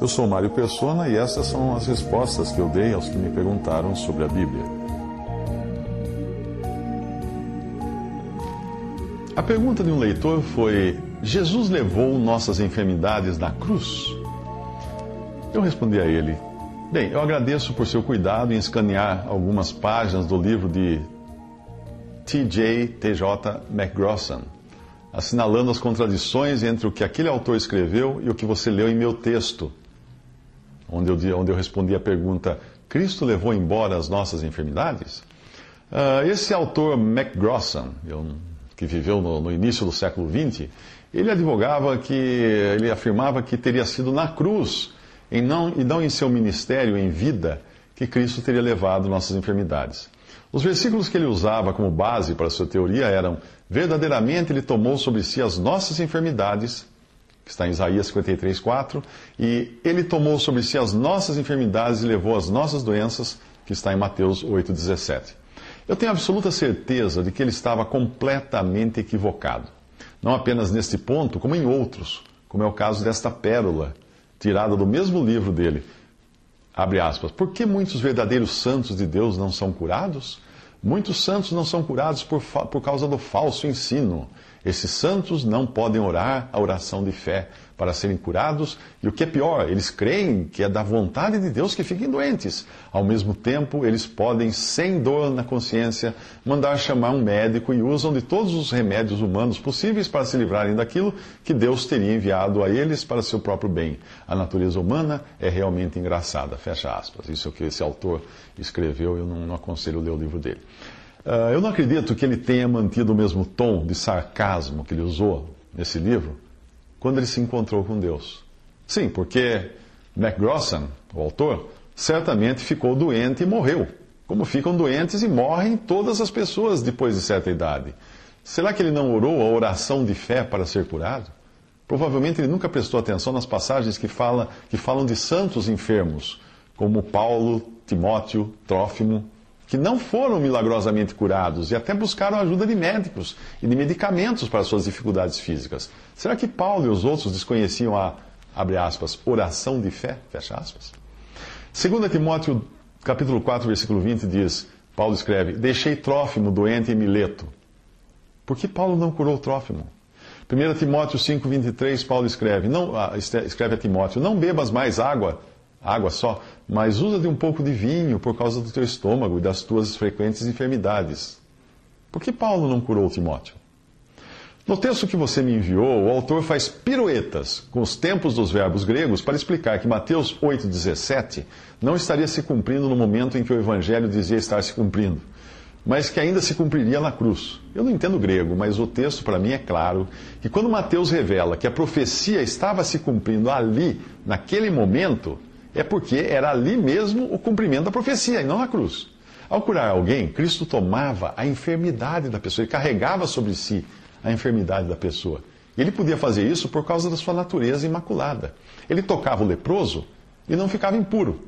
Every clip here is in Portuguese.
Eu sou Mário Persona e essas são as respostas que eu dei aos que me perguntaram sobre a Bíblia. A pergunta de um leitor foi: Jesus levou nossas enfermidades na cruz? Eu respondi a ele: Bem, eu agradeço por seu cuidado em escanear algumas páginas do livro de T.J. T.J. McGrossan, assinalando as contradições entre o que aquele autor escreveu e o que você leu em meu texto onde eu, onde eu respondi a pergunta: Cristo levou embora as nossas enfermidades? Uh, esse autor, MacGrossan, que viveu no, no, início do século XX, ele advogava que, ele afirmava que teria sido na cruz, e não, e não em seu ministério em vida, que Cristo teria levado nossas enfermidades. Os versículos que ele usava como base para sua teoria eram: verdadeiramente ele tomou sobre si as nossas enfermidades que está em Isaías 53, 4, e ele tomou sobre si as nossas enfermidades e levou as nossas doenças, que está em Mateus 8, 17. Eu tenho absoluta certeza de que ele estava completamente equivocado. Não apenas neste ponto, como em outros, como é o caso desta pérola, tirada do mesmo livro dele. Abre aspas. Por que muitos verdadeiros santos de Deus não são curados? Muitos santos não são curados por, por causa do falso ensino. Esses santos não podem orar a oração de fé para serem curados, e o que é pior, eles creem que é da vontade de Deus que fiquem doentes. Ao mesmo tempo, eles podem, sem dor na consciência, mandar chamar um médico e usam de todos os remédios humanos possíveis para se livrarem daquilo que Deus teria enviado a eles para seu próprio bem. A natureza humana é realmente engraçada. Fecha aspas. Isso é o que esse autor escreveu, eu não, não aconselho ler o livro dele. Uh, eu não acredito que ele tenha mantido o mesmo tom de sarcasmo que ele usou nesse livro quando ele se encontrou com Deus. Sim, porque MacGrossan, o autor, certamente ficou doente e morreu, como ficam doentes e morrem todas as pessoas depois de certa idade. Será que ele não orou a oração de fé para ser curado? Provavelmente ele nunca prestou atenção nas passagens que, fala, que falam de santos enfermos, como Paulo, Timóteo, Trófimo que não foram milagrosamente curados e até buscaram ajuda de médicos e de medicamentos para suas dificuldades físicas. Será que Paulo e os outros desconheciam a, abre aspas, oração de fé, fecha aspas? 2 Timóteo, capítulo 4, versículo 20 diz, Paulo escreve, deixei Trófimo doente em Mileto. Por que Paulo não curou Trófimo? 1 Timóteo 5, 23, Paulo escreve, não, ah, escreve a Timóteo, não bebas mais água, água só, mas usa de um pouco de vinho por causa do teu estômago e das tuas frequentes enfermidades. Por que Paulo não curou Timóteo? No texto que você me enviou, o autor faz piruetas com os tempos dos verbos gregos para explicar que Mateus 8,17 não estaria se cumprindo no momento em que o Evangelho dizia estar se cumprindo, mas que ainda se cumpriria na cruz. Eu não entendo grego, mas o texto para mim é claro que quando Mateus revela que a profecia estava se cumprindo ali, naquele momento, é porque era ali mesmo o cumprimento da profecia e não na cruz. Ao curar alguém, Cristo tomava a enfermidade da pessoa e carregava sobre si a enfermidade da pessoa. Ele podia fazer isso por causa da sua natureza imaculada. Ele tocava o leproso e não ficava impuro.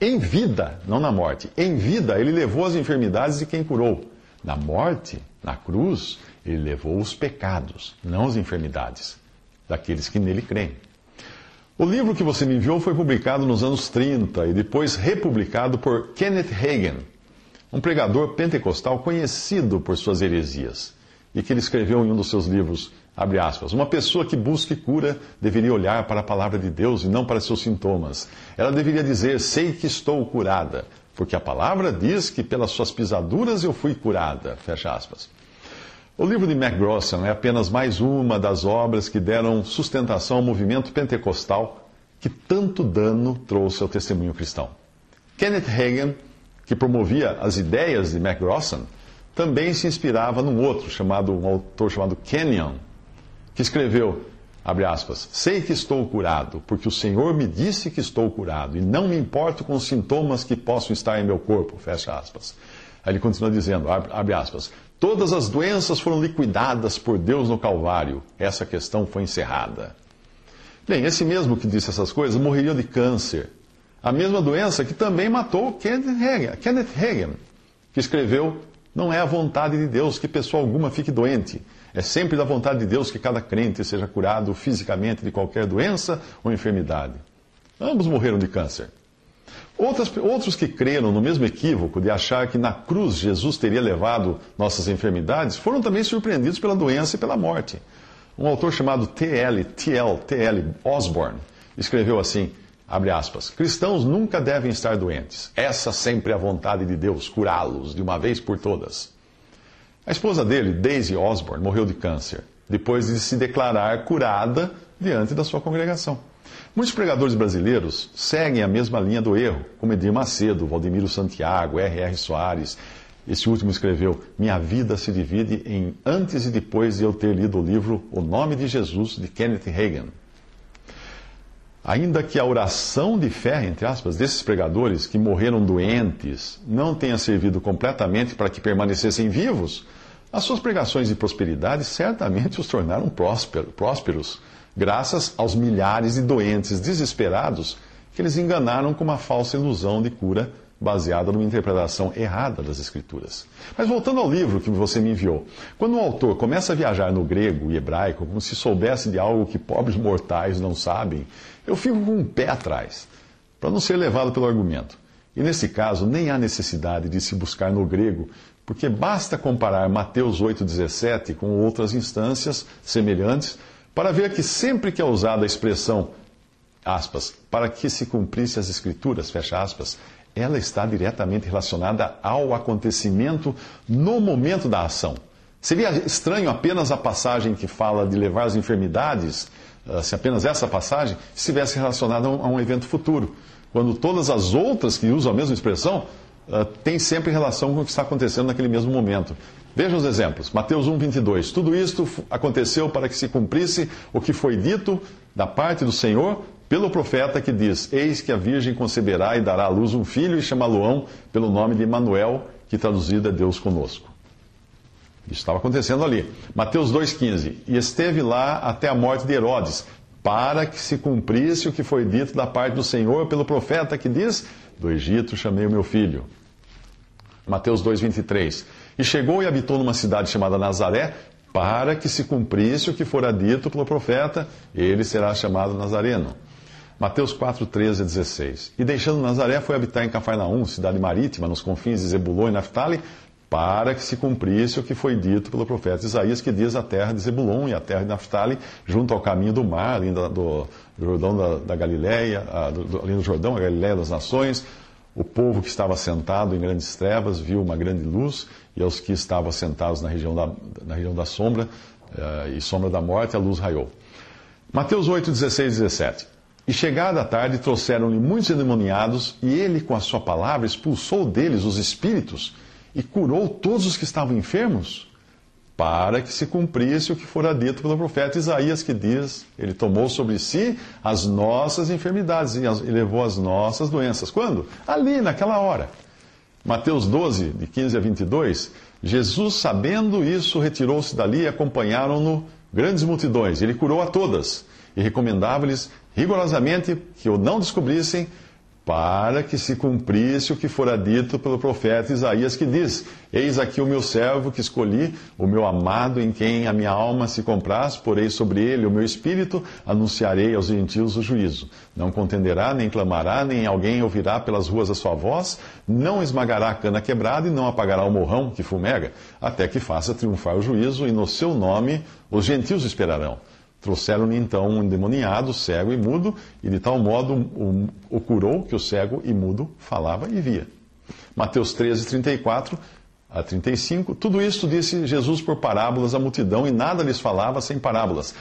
Em vida, não na morte, em vida ele levou as enfermidades de quem curou. Na morte, na cruz, ele levou os pecados, não as enfermidades daqueles que nele creem. O livro que você me enviou foi publicado nos anos 30 e depois republicado por Kenneth Hagin, um pregador pentecostal conhecido por suas heresias, e que ele escreveu em um dos seus livros, aspas, uma pessoa que busque cura deveria olhar para a palavra de Deus e não para seus sintomas. Ela deveria dizer, sei que estou curada, porque a palavra diz que pelas suas pisaduras eu fui curada, fecha aspas. O livro de MacGrossan é apenas mais uma das obras que deram sustentação ao movimento pentecostal que tanto dano trouxe ao testemunho cristão. Kenneth Hagin, que promovia as ideias de MacGrossan, também se inspirava num outro, chamado, um autor chamado Kenyon, que escreveu, abre aspas, sei que estou curado, porque o Senhor me disse que estou curado, e não me importo com os sintomas que possam estar em meu corpo, fecha aspas. Aí ele continua dizendo, abre aspas, Todas as doenças foram liquidadas por Deus no Calvário. Essa questão foi encerrada. Bem, esse mesmo que disse essas coisas morreria de câncer. A mesma doença que também matou Kenneth Hagin, Kenneth Hagin que escreveu: Não é a vontade de Deus que pessoa alguma fique doente, É sempre da vontade de Deus que cada crente seja curado fisicamente de qualquer doença ou enfermidade. Ambos morreram de câncer. Outras, outros que creram no mesmo equívoco de achar que na cruz Jesus teria levado nossas enfermidades foram também surpreendidos pela doença e pela morte. Um autor chamado T.L. T.L. T.L. Osborne escreveu assim, abre aspas, cristãos nunca devem estar doentes. Essa sempre é a vontade de Deus, curá-los de uma vez por todas. A esposa dele, Daisy Osborne, morreu de câncer, depois de se declarar curada diante da sua congregação. Muitos pregadores brasileiros seguem a mesma linha do erro, como Edir Macedo, Valdemiro Santiago, R.R. Soares. Esse último escreveu: Minha vida se divide em antes e depois de eu ter lido o livro O Nome de Jesus, de Kenneth Reagan. Ainda que a oração de fé, entre aspas, desses pregadores que morreram doentes não tenha servido completamente para que permanecessem vivos, as suas pregações de prosperidade certamente os tornaram prósperos graças aos milhares de doentes desesperados que eles enganaram com uma falsa ilusão de cura baseada numa interpretação errada das Escrituras. Mas voltando ao livro que você me enviou, quando o autor começa a viajar no grego e hebraico como se soubesse de algo que pobres mortais não sabem, eu fico com um pé atrás, para não ser levado pelo argumento. E nesse caso, nem há necessidade de se buscar no grego, porque basta comparar Mateus 8,17 com outras instâncias semelhantes para ver que sempre que é usada a expressão, aspas, para que se cumprisse as escrituras, fecha aspas, ela está diretamente relacionada ao acontecimento no momento da ação. Seria estranho apenas a passagem que fala de levar as enfermidades, ah, se apenas essa passagem estivesse relacionada a um evento futuro, quando todas as outras que usam a mesma expressão uh, têm sempre relação com o que está acontecendo naquele mesmo momento. Veja os exemplos. Mateus 1, 22. Tudo isto aconteceu para que se cumprisse o que foi dito da parte do Senhor pelo profeta que diz: Eis que a Virgem conceberá e dará à luz um filho e chamá-lo-ão pelo nome de Emanuel, que traduzido é Deus conosco. Isso estava acontecendo ali. Mateus 2,15. E esteve lá até a morte de Herodes, para que se cumprisse o que foi dito da parte do Senhor pelo profeta que diz: Do Egito chamei o meu filho. Mateus 2,23. E chegou e habitou numa cidade chamada Nazaré, para que se cumprisse o que fora dito pelo profeta, ele será chamado Nazareno. Mateus 4, 13 a 16. E deixando Nazaré, foi habitar em Cafarnaum, cidade marítima, nos confins de Zebulon e Naphtali, para que se cumprisse o que foi dito pelo profeta Isaías, que diz a terra de Zebulon e a terra de Naphtali, junto ao caminho do mar, além do, do Jordão da, da Galileia, além do Jordão, a Galileia das nações, o povo que estava sentado em grandes trevas viu uma grande luz, e aos que estavam sentados na região da, na região da sombra uh, e sombra da morte, a luz raiou. Mateus 8, 16 e 17. E chegada a tarde, trouxeram-lhe muitos endemoniados, e ele, com a sua palavra, expulsou deles os espíritos e curou todos os que estavam enfermos para que se cumprisse o que fora dito pelo profeta Isaías, que diz: Ele tomou sobre si as nossas enfermidades e levou as nossas doenças. Quando? Ali, naquela hora. Mateus 12, de 15 a 22. Jesus, sabendo isso, retirou-se dali e acompanharam-no grandes multidões. Ele curou a todas e recomendava-lhes rigorosamente que o não descobrissem para que se cumprisse o que fora dito pelo profeta Isaías, que diz: Eis aqui o meu servo que escolhi, o meu amado, em quem a minha alma se compraz, porei sobre ele o meu espírito, anunciarei aos gentios o juízo. Não contenderá, nem clamará, nem alguém ouvirá pelas ruas a sua voz, não esmagará a cana quebrada e não apagará o morrão que fumega, até que faça triunfar o juízo, e no seu nome os gentios esperarão. Trouxeram-lhe então um endemoniado, cego e mudo, e de tal modo o, o curou que o cego e mudo falava e via. Mateus 13, 34 a 35. Tudo isto disse Jesus por parábolas à multidão, e nada lhes falava sem parábolas,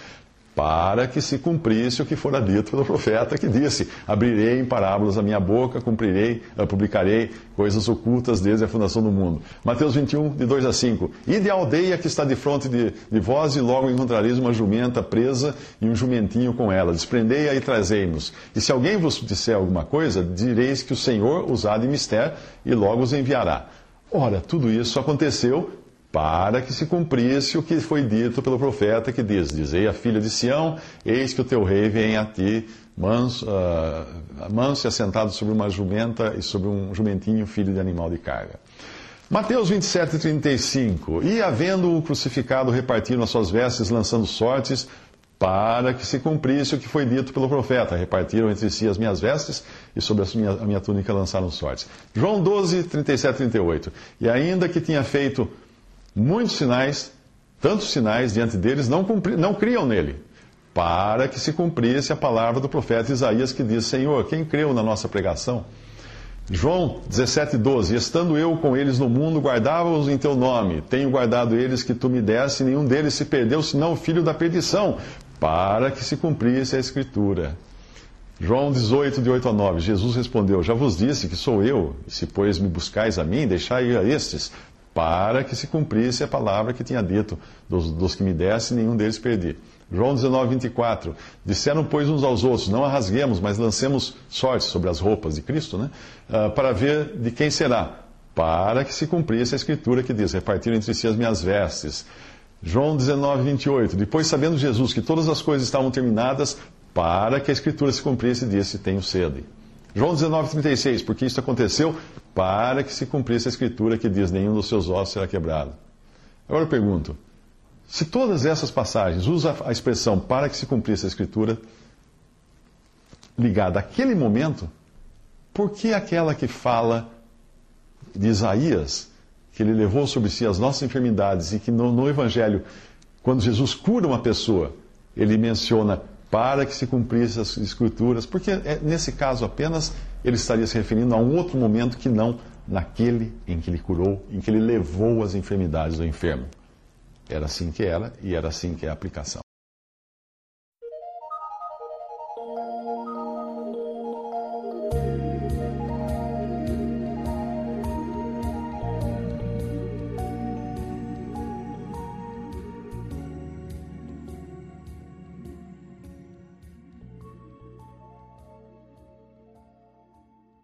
para que se cumprisse o que fora dito pelo profeta, que disse: Abrirei em parábolas a minha boca, cumprirei, eh, publicarei coisas ocultas desde a fundação do mundo. Mateus 21, de 2 a 5. Ide à aldeia que está de frente de, de vós, e logo encontrareis uma jumenta presa e um jumentinho com ela. Desprendei-a e trazei-nos. E se alguém vos disser alguma coisa, direis que o Senhor os há de mister, e logo os enviará. Ora, tudo isso aconteceu para que se cumprisse o que foi dito pelo profeta que diz: Dizei à filha de Sião: Eis que o teu rei vem a ti, manso, uh, manso e assentado sobre uma jumenta e sobre um jumentinho, filho de animal de carga. Mateus 27, 35. E havendo-o crucificado, repartiram as suas vestes, lançando sortes, para que se cumprisse o que foi dito pelo profeta. Repartiram entre si as minhas vestes, e sobre a minha, a minha túnica lançaram sortes. João 12, 37, 38. E ainda que tinha feito muitos sinais, tantos sinais diante deles, não, cumpri, não criam nele, para que se cumprisse a palavra do profeta Isaías, que diz: Senhor, quem creu na nossa pregação? João 17, 12. Estando eu com eles no mundo, guardava-os em teu nome. Tenho guardado eles que tu me desse, nenhum deles se perdeu, senão o filho da perdição, para que se cumprisse a Escritura. João 18, de 8 a 9. Jesus respondeu: Já vos disse que sou eu, e se, pois, me buscais a mim, deixai a estes, para que se cumprisse a palavra que tinha dito: Dos, dos que me desse, nenhum deles perdi. João 19, 24. Disseram, pois, uns aos outros: Não a rasguemos, mas lancemos sorte sobre as roupas de Cristo, né? Uh, para ver de quem será, para que se cumprisse a escritura que diz: Repartiram entre si as minhas vestes. João 19, 28. Depois, sabendo Jesus que todas as coisas estavam terminadas, para que a escritura se cumprisse, disse: Tenho sede. João 19, 36. Porque isso aconteceu para que se cumprisse a escritura que diz: Nenhum dos seus ossos será quebrado. Agora eu pergunto. Se todas essas passagens usam a expressão para que se cumprisse a Escritura, ligada àquele momento, por que aquela que fala de Isaías, que ele levou sobre si as nossas enfermidades e que no, no Evangelho, quando Jesus cura uma pessoa, ele menciona para que se cumprisse as Escrituras, porque é, nesse caso apenas ele estaria se referindo a um outro momento que não naquele em que ele curou, em que ele levou as enfermidades do enfermo. Era assim que era e era assim que é a aplicação.